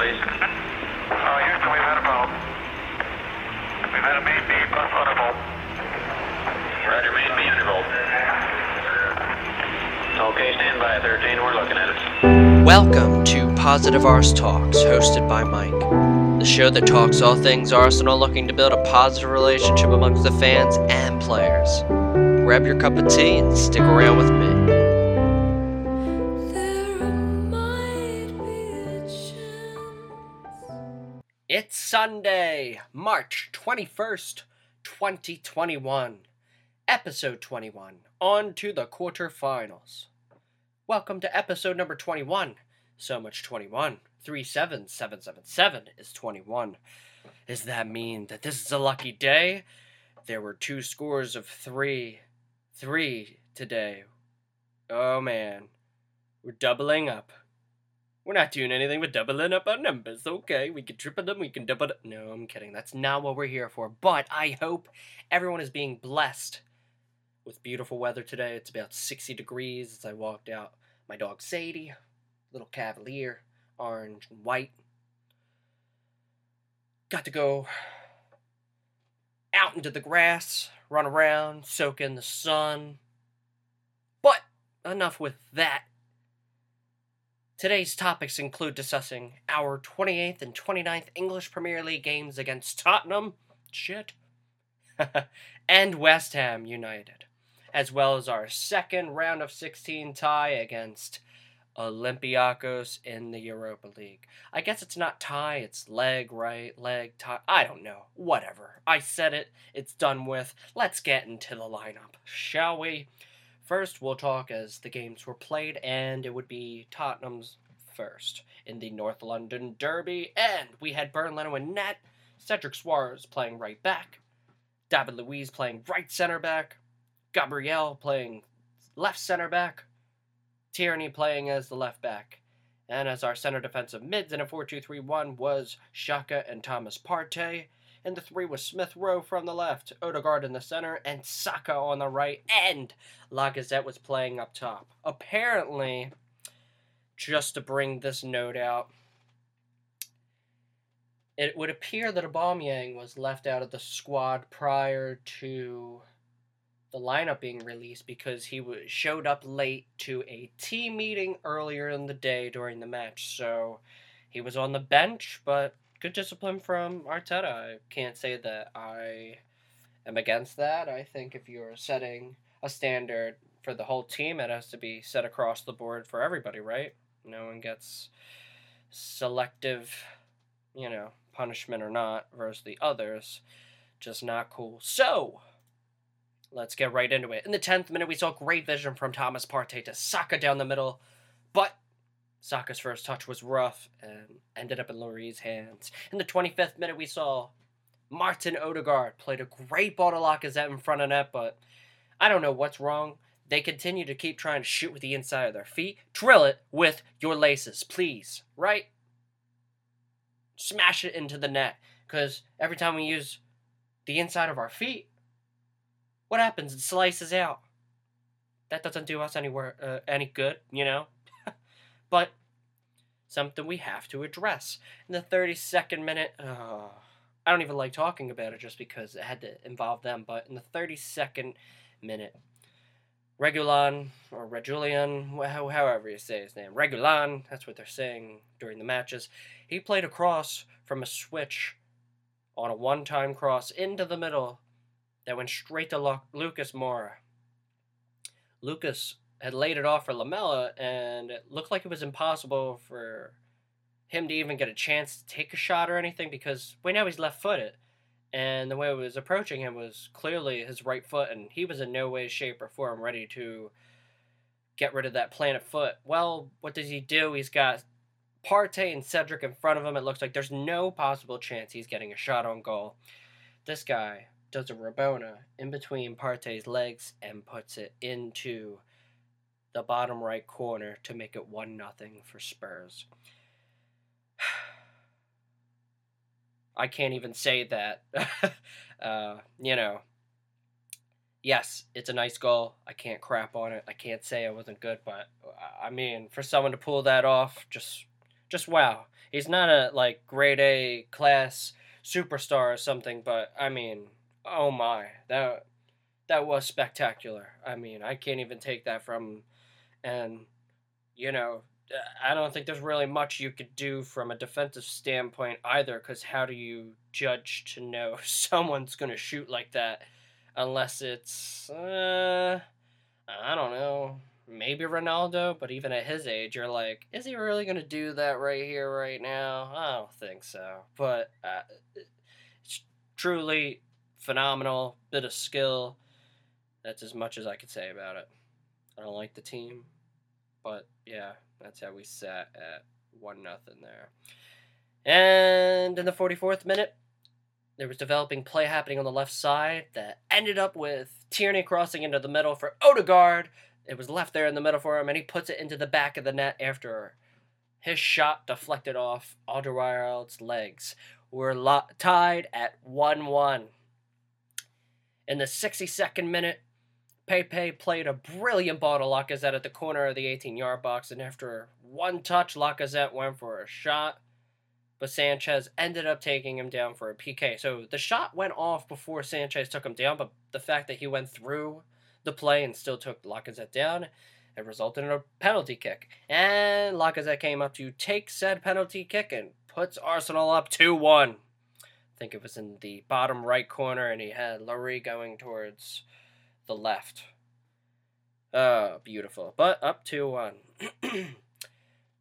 please. Uh, Houston, we've had a problem. We've had a main B bus undervolt. Roger, main B undervolt. Okay, stand by, 13. We're looking at it. Welcome to Positive Arse Talks, hosted by Mike, the show that talks all things Arsenal looking to build a positive relationship amongst the fans and players. Grab your cup of tea and stick around with me. It's Sunday, March 21st, 2021. Episode 21. On to the quarterfinals. Welcome to episode number 21. So much 21. 37777 is 21. Does that mean that this is a lucky day? There were two scores of three. Three today. Oh man. We're doubling up. We're not doing anything but doubling up our numbers, okay? We can triple them, we can double them. No, I'm kidding. That's not what we're here for. But I hope everyone is being blessed with beautiful weather today. It's about 60 degrees as I walked out. My dog Sadie, little cavalier, orange and white. Got to go out into the grass, run around, soak in the sun. But enough with that. Today's topics include discussing our 28th and 29th English Premier League games against Tottenham, shit, and West Ham United, as well as our second round of 16 tie against Olympiacos in the Europa League. I guess it's not tie, it's leg, right? Leg, tie. I don't know. Whatever. I said it. It's done with. Let's get into the lineup, shall we? First, we'll talk as the games were played, and it would be Tottenham's first in the North London Derby. And we had Bernd Leno in net, Cedric Soares playing right back, David Luiz playing right center back, Gabriel playing left center back, Tierney playing as the left back. And as our center defensive mids in a 4 2 3 1 was Xhaka and Thomas Partey and the three was Smith Rowe from the left, Odegaard in the center, and Saka on the right, and Lacazette was playing up top. Apparently, just to bring this note out, it would appear that Aubameyang was left out of the squad prior to the lineup being released because he showed up late to a team meeting earlier in the day during the match. So he was on the bench, but good discipline from Arteta. I can't say that I am against that. I think if you're setting a standard for the whole team, it has to be set across the board for everybody, right? No one gets selective, you know, punishment or not versus the others. Just not cool. So, let's get right into it. In the 10th minute, we saw great vision from Thomas Partey to Saka down the middle, but Saka's first touch was rough and ended up in Lloris's hands. In the 25th minute, we saw Martin Odegaard played a great ball to Lacazette in front of net, but I don't know what's wrong. They continue to keep trying to shoot with the inside of their feet. Drill it with your laces, please, right? Smash it into the net, because every time we use the inside of our feet, what happens? It slices out. That doesn't do us anywhere uh, any good, you know but something we have to address. In the 32nd minute, uh, I don't even like talking about it just because it had to involve them, but in the 32nd minute, Regulon, or Regulian, however you say his name, Regulon, that's what they're saying during the matches, he played a cross from a switch on a one time cross into the middle that went straight to Lucas Moura. Lucas had laid it off for Lamela, and it looked like it was impossible for him to even get a chance to take a shot or anything because right now he's left footed. And the way it was approaching him was clearly his right foot, and he was in no way, shape, or form ready to get rid of that planet foot. Well, what does he do? He's got Partey and Cedric in front of him. It looks like there's no possible chance he's getting a shot on goal. This guy does a Rabona in between Partey's legs and puts it into the bottom right corner to make it 1 nothing for Spurs. I can't even say that. uh, you know, yes, it's a nice goal. I can't crap on it. I can't say it wasn't good, but I mean, for someone to pull that off, just Just wow. He's not a like grade A class superstar or something, but I mean, oh my, that that was spectacular. I mean, I can't even take that from, and you know, I don't think there's really much you could do from a defensive standpoint either. Because how do you judge to know someone's gonna shoot like that, unless it's uh, I don't know, maybe Ronaldo. But even at his age, you're like, is he really gonna do that right here, right now? I don't think so. But uh, it's truly phenomenal bit of skill. That's as much as I could say about it. I don't like the team, but yeah, that's how we sat at one nothing there. And in the 44th minute, there was developing play happening on the left side that ended up with Tierney crossing into the middle for Odegaard. It was left there in the middle for him, and he puts it into the back of the net after his shot deflected off Alderweireld's legs. We're lo- tied at 1 1. In the 62nd minute, Pepe played a brilliant ball to Lacazette at the corner of the 18 yard box, and after one touch, Lacazette went for a shot, but Sanchez ended up taking him down for a PK. So the shot went off before Sanchez took him down, but the fact that he went through the play and still took Lacazette down, it resulted in a penalty kick. And Lacazette came up to take said penalty kick and puts Arsenal up 2 1. I think it was in the bottom right corner, and he had Lloris going towards the left. Oh, beautiful. But up 2 1.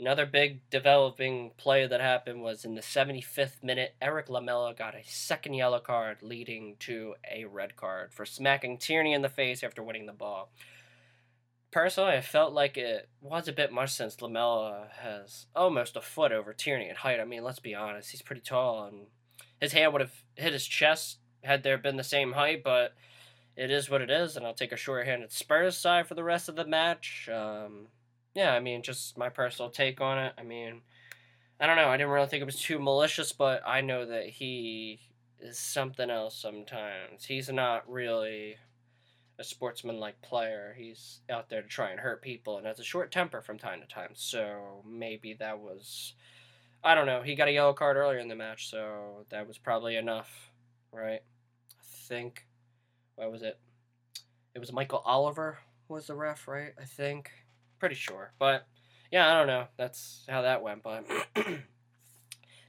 Another big developing play that happened was in the 75th minute. Eric Lamela got a second yellow card, leading to a red card for smacking Tierney in the face after winning the ball. Personally, I felt like it was a bit much since Lamela has almost a foot over Tierney in height. I mean, let's be honest, he's pretty tall, and his hand would have hit his chest had there been the same height, but it is what it is, and I'll take a short-handed Spurs side for the rest of the match. Um, yeah, I mean, just my personal take on it. I mean, I don't know. I didn't really think it was too malicious, but I know that he is something else sometimes. He's not really a sportsman-like player. He's out there to try and hurt people and has a short temper from time to time. So maybe that was, I don't know. He got a yellow card earlier in the match, so that was probably enough, right? I think what was it? It was Michael Oliver was the ref, right? I think. Pretty sure. But yeah, I don't know. That's how that went. But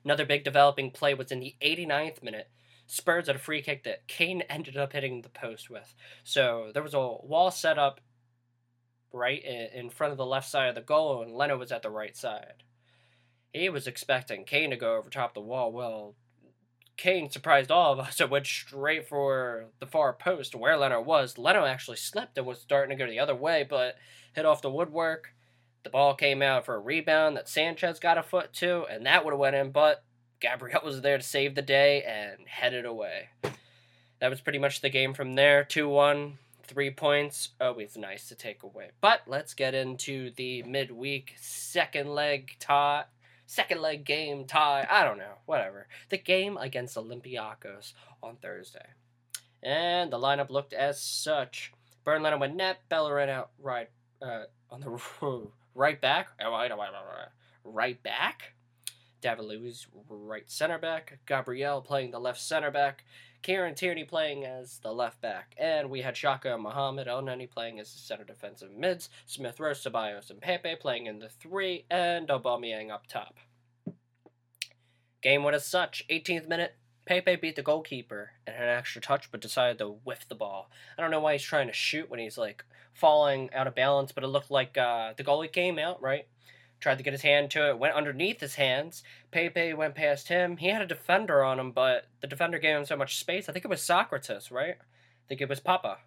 another big developing play was in the 89th minute. Spurs had a free kick that Kane ended up hitting the post with. So there was a wall set up right in front of the left side of the goal, and Leno was at the right side. He was expecting Kane to go over top the wall. Well, Kane surprised all of us and went straight for the far post where Leno was. Leno actually slipped and was starting to go the other way, but hit off the woodwork. The ball came out for a rebound that Sanchez got a foot to, and that would have went in, but Gabriel was there to save the day and headed away. That was pretty much the game from there. 2 1, three points. Always nice to take away. But let's get into the midweek second leg tie second leg game tie. I don't know, whatever. The game against Olympiacos on Thursday. And the lineup looked as such. Bernd Leno went net, Bellerin out right uh, on the right back. Right back. David Luiz right center back. Gabriel playing the left center back. Kieran Tierney playing as the left back, and we had Xhaka Mohamed Elneny playing as the center defensive mids, Smith Rowe, Ceballos, and Pepe playing in the three, and Aubameyang up top. Game went as such. 18th minute, Pepe beat the goalkeeper and had an extra touch, but decided to whiff the ball. I don't know why he's trying to shoot when he's like falling out of balance, but it looked like uh, the goalie came out right tried to get his hand to it, went underneath his hands. Pepe went past him. He had a defender on him, but the defender gave him so much space. I think it was Sokratis, right? I think it was Papa.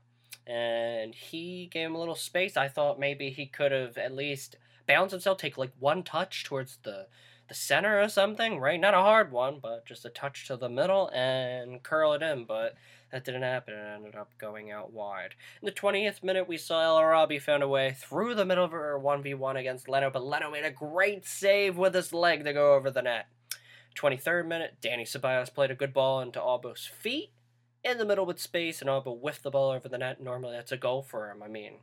And he gave him a little space. I thought maybe he could have at least balanced himself, take like one touch towards the the center or something, right? Not a hard one, but just a touch to the middle and curl it in. But that didn't happen. It ended up going out wide. In the 20th minute, we saw El Arabi found a way through the middle of a 1v1 against Leno, but Leno made a great save with his leg to go over the net. 23rd minute, Danny Ceballos played a good ball into Auba's feet in the middle with space, and Albo whiffed the ball over the net. Normally, that's a goal for him. I mean,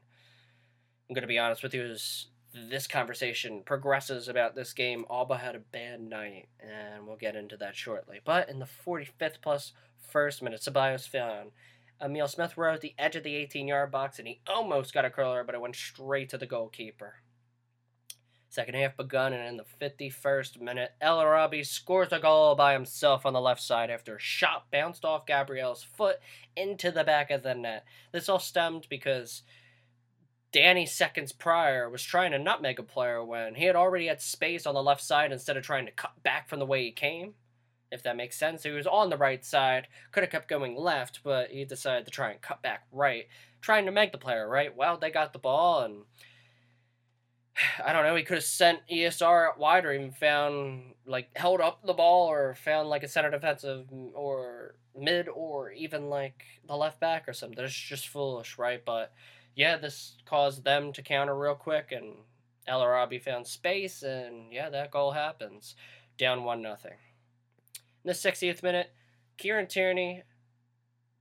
I'm going to be honest with you, as this conversation progresses about this game, Auba had a bad night, and we'll get into that shortly. But in the 45th plus first minute, Ceballos found Emil Smith Rowe at the edge of the 18 yard box, and he almost got a curler, but it went straight to the goalkeeper. Second half begun, and in the 51st minute, El Arabi scores a goal by himself on the left side after a shot bounced off Gabriel's foot into the back of the net. This all stemmed because Danny seconds prior was trying to nutmeg a player when he had already had space on the left side instead of trying to cut back from the way he came. If that makes sense. He was on the right side, could have kept going left, but he decided to try and cut back right, trying to make the player right. Well, they got the ball, and I don't know, he could have sent ESR out wide or even found, like, held up the ball or found, like, a center defensive or mid or even, like, the left back or something. It's just foolish, right? But yeah, this caused them to counter real quick, and El Arabi found space, and yeah, that goal happens. Down 1 nothing. In the 60th minute, Kieran Tierney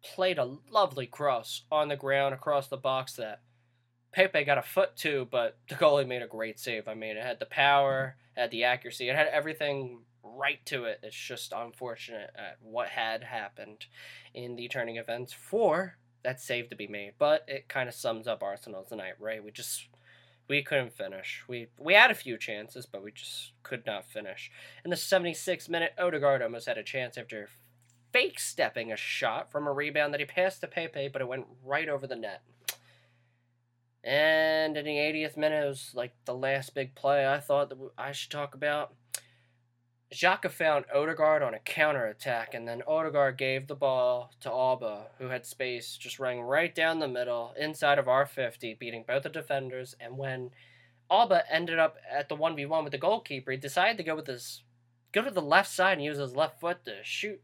played a lovely cross on the ground across the box that Pepe got a foot to, but the goalie made a great save. I mean, it had the power, had the accuracy, it had everything right to it. It's just unfortunate at what had happened in the turning events for that save to be made. But it kind of sums up Arsenal tonight, right? We just we couldn't finish. We we had a few chances, but we just could not finish. In the 76th minute, Odegaard almost had a chance after fake stepping a shot from a rebound that he passed to Pepe, but it went right over the net. And in the 80th minute, it was like the last big play I thought that I should talk about. Xhaka found Odegaard on a counter attack, and then Odegaard gave the ball to Auba, who had space, just running right down the middle, inside of our 50, beating both the defenders. And when Auba ended up at the 1v1 with the goalkeeper, he decided to go with his go to the left side and use his left foot to shoot.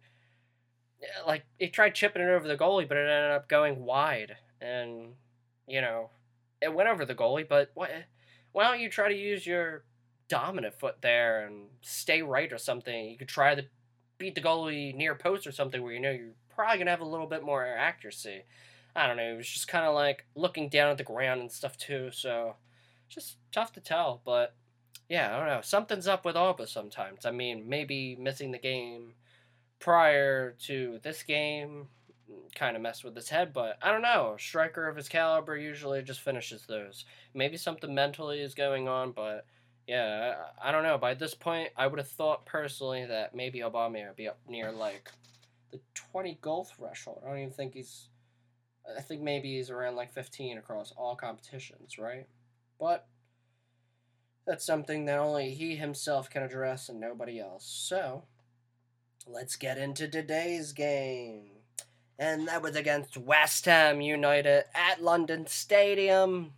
Like he tried chipping it over the goalie, but it ended up going wide, and you know, it went over the goalie. But what? Why don't you try to use your dominant foot there and stay right or something. You could try to beat the goalie near post or something where you know you're probably gonna have a little bit more accuracy. I don't know. It was just kind of like looking down at the ground and stuff too. So just tough to tell. But yeah, I don't know. Something's up with Auba sometimes. I mean, maybe missing the game prior to this game kind of messed with his head, but I don't know. A striker of his caliber usually just finishes those. Maybe something mentally is going on, but yeah, I, I don't know. By this point, I would have thought personally that maybe Obama would be up near like the 20 goal threshold. I don't even think he's. I think maybe he's around like 15 across all competitions, right? But that's something that only he himself can address and nobody else. So, let's get into today's game. And that was against West Ham United at London Stadium.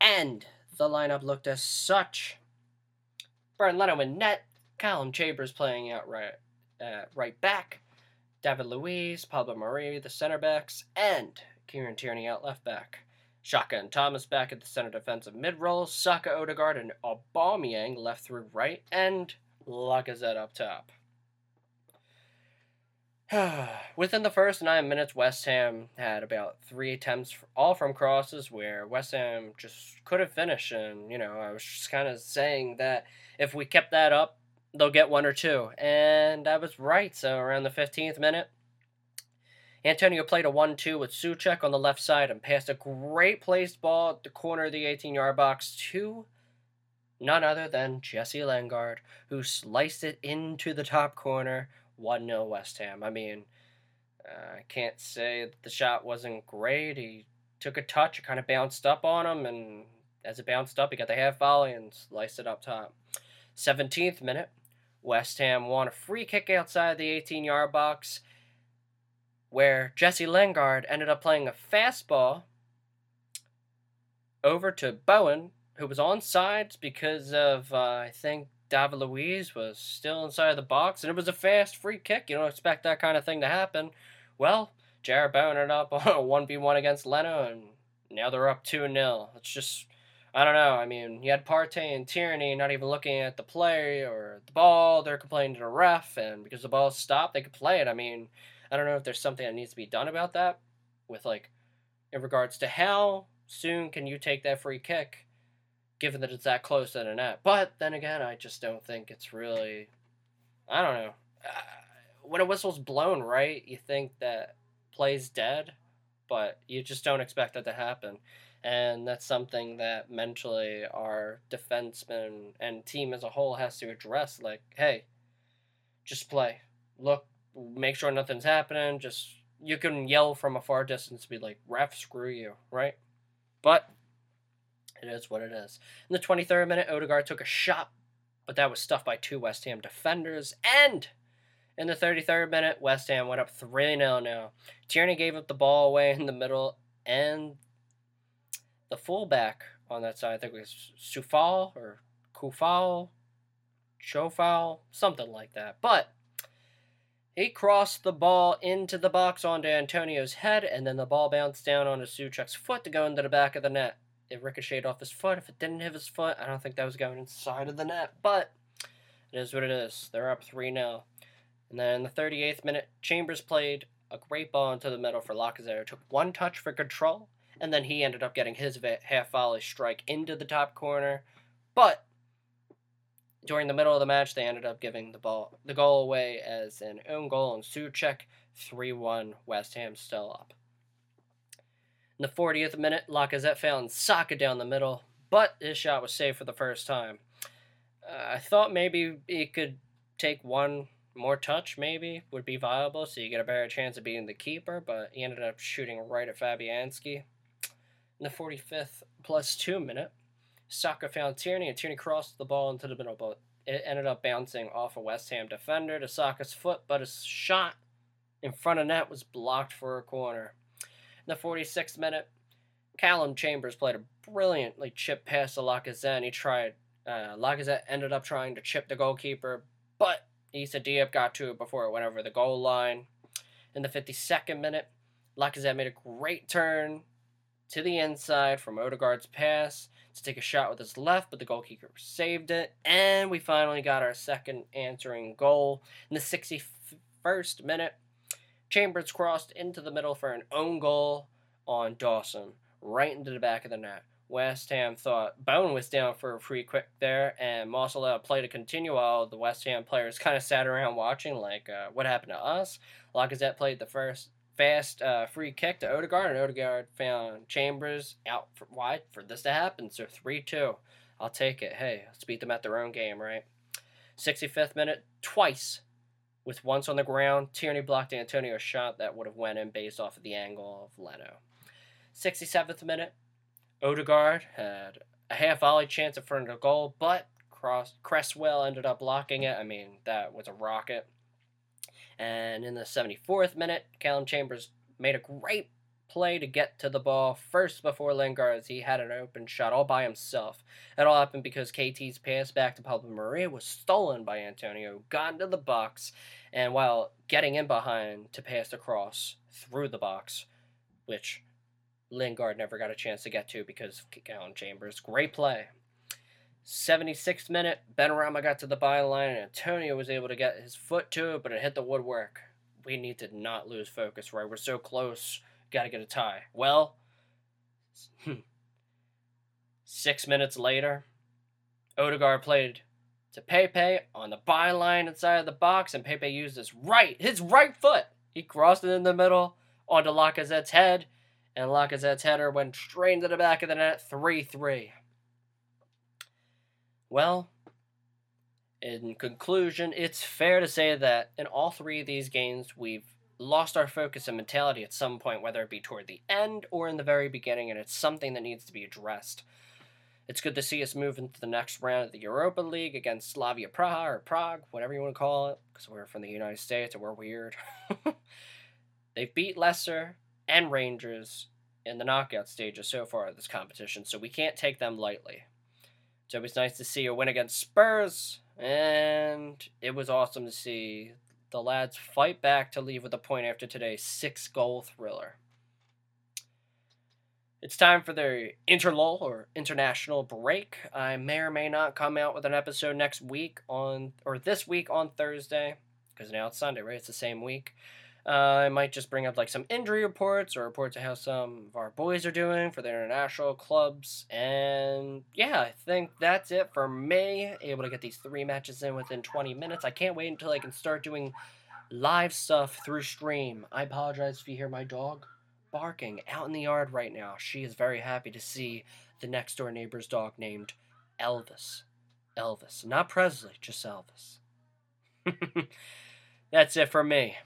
And the lineup looked as such. Bernd Leno in net, Callum Chambers playing out right, uh, right back, David Luiz, Pablo Mari, the center backs, and Kieran Tierney out left back. Xhaka and Thomas back at the center defensive mid role, Saka, Odegaard, and Aubameyang left through right, and Lacazette up top. Within the first nine minutes, West Ham had about three attempts, all from crosses, where West Ham just couldn't finish. And, you know, I was just kind of saying that if we kept that up, they'll get one or two. And I was right. So around the 15th minute, Antonio played a 1 2 with Soucek on the left side and passed a great placed ball at the corner of the 18 yard box to none other than Jesse Lingard, who sliced it into the top corner 1 0 West Ham. I mean, uh, I can't say the shot wasn't great. He took a touch, it kind of bounced up on him, and as it bounced up, he got the half volley and sliced it up top. 17th minute, West Ham won a free kick outside the 18 yard box where Jesse Lingard ended up playing a fastball over to Bowen, who was on sides because of, uh, I think, David Luiz was still inside the box, and it was a fast free kick. You don't expect that kind of thing to happen. Well, Jarrod Bowen ended up on a 1v1 against Leno, and now they're up 2 0. It's just, I don't know. I mean, you had Partey and Tierney not even looking at the play or the ball. They're complaining to the ref, and because the ball stopped, they could play it. I mean, I don't know if there's something that needs to be done about that with, like, in regards to how soon can you take that free kick, given that it's that close to the net? But then again, I just don't think it's really. I don't know. Uh, when a whistle's blown, right, you think that play's dead, but you just don't expect that to happen. And that's something that mentally our defenseman and team as a whole has to address. Like, hey, just play. Look, make sure nothing's happening. Just you can yell from a far distance, be like, "Ref, screw you," right? But it is what it is. In the 23rd minute, Odegaard took a shot, but that was stuffed by two West Ham defenders. And in the 33rd minute, West Ham went up 3 0 now. Tierney gave up the ball away in the middle, and the fullback on that side, I think it was Sufal or Kufal, Chofal, something like that. But he crossed the ball into the box onto Antonio's head, and then the ball bounced down onto Soucek's foot to go into the back of the net. It ricocheted off his foot. If it didn't hit his foot, I don't think that was going inside of the net. But it is what it is. They're up 3 0. And then in the 38th minute, Chambers played a great ball into the middle for Lacazette. Took one touch for control, and then he ended up getting his half volley strike into the top corner. But during the middle of the match, they ended up giving the ball the goal away as an own goal, and Soucek 3 1 West Ham still up. In the 40th minute, Lacazette found Saka down the middle, but his shot was saved for the first time. Uh, I thought maybe he could take one more touch maybe would be viable, so you get a better chance of beating the keeper. But he ended up shooting right at Fabianski. In the 45th plus two minute, Saka found Tierney, and Tierney crossed the ball into the middle, but it ended up bouncing off a West Ham defender to Saka's foot, but his shot in front of net was blocked for a corner. In the 46th minute, Callum Chambers played a brilliantly chip pass to Lacazette. He tried. Uh, Lacazette ended up trying to chip the goalkeeper, but Issa Diop got to it before it went over the goal line. In the 52nd minute, Lacazette made a great turn to the inside from Odegaard's pass to take a shot with his left, but the goalkeeper saved it. And we finally got our second answering goal. In the 61st minute, Chambers crossed into the middle for an own goal on Dawson, right into the back of the net. West Ham thought Bowen was down for a free quick there, and Moss allowed play to continue while the West Ham players kind of sat around watching, like, uh, what happened to us? Lacazette played the first fast uh, free kick to Odegaard, and Odegaard found Chambers out for, wide for this to happen. So 3 2. I'll take it. Hey, let's beat them at their own game, right? 65th minute, twice, with once on the ground. Tierney blocked Antonio's shot that would have went in based off of the angle of Leno. 67th minute, Odegaard had a half volley chance in front of the goal, but Cross, Cresswell ended up blocking it. I mean, that was a rocket. And in the 74th minute, Callum Chambers made a great play to get to the ball first before Lingard he had an open shot all by himself. It all happened because KT's pass back to Pablo Maria was stolen by Antonio, got into the box, and while getting in behind to pass across through the box, which Lingard never got a chance to get to because of Callum Chambers. Great play. 76th minute, Benrahma got to the byline and Antonio was able to get his foot to it, but it hit the woodwork. We need to not lose focus, right? We're so close. Got to get a tie. Well, hmm. six minutes later, Odegaard played to Pepe on the byline inside of the box, and Pepe used his right, his right foot. He crossed it in the middle onto Lacazette's head and Lacazette's header went straight into the back of the net 3 3. Well, in conclusion, it's fair to say that in all three of these games, we've lost our focus and mentality at some point, whether it be toward the end or in the very beginning, and it's something that needs to be addressed. It's good to see us move into the next round of the Europa League against Slavia Praha or Prague, whatever you want to call it, because we're from the United States and we're weird. They've beat Leicester, and Rangers in the knockout stages so far of this competition, so we can't take them lightly. It was nice to see a win against Spurs, and it was awesome to see the lads fight back to leave with a point after today's six goal thriller. It's time for the interlull or international break. I may or may not come out with an episode next week on or this week on Thursday because now it's Sunday, right? It's the same week. Uh, I might just bring up like some injury reports or reports of how some of our boys are doing for their international clubs. And yeah, I think that's it for me. Able to get these three matches in within 20 minutes. I can't wait until I can start doing live stuff through stream. I apologize if you hear my dog barking out in the yard right now. She is very happy to see the next door neighbor's dog named Elvis. Elvis. Not Presley, just Elvis. That's it for me.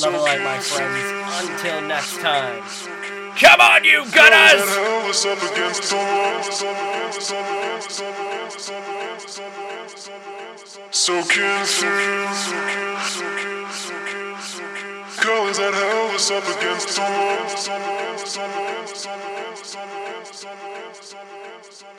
Love and light, my friends. Until next time. Come on, you gunners! Elvis up Girl, is that Elvis up against the wall?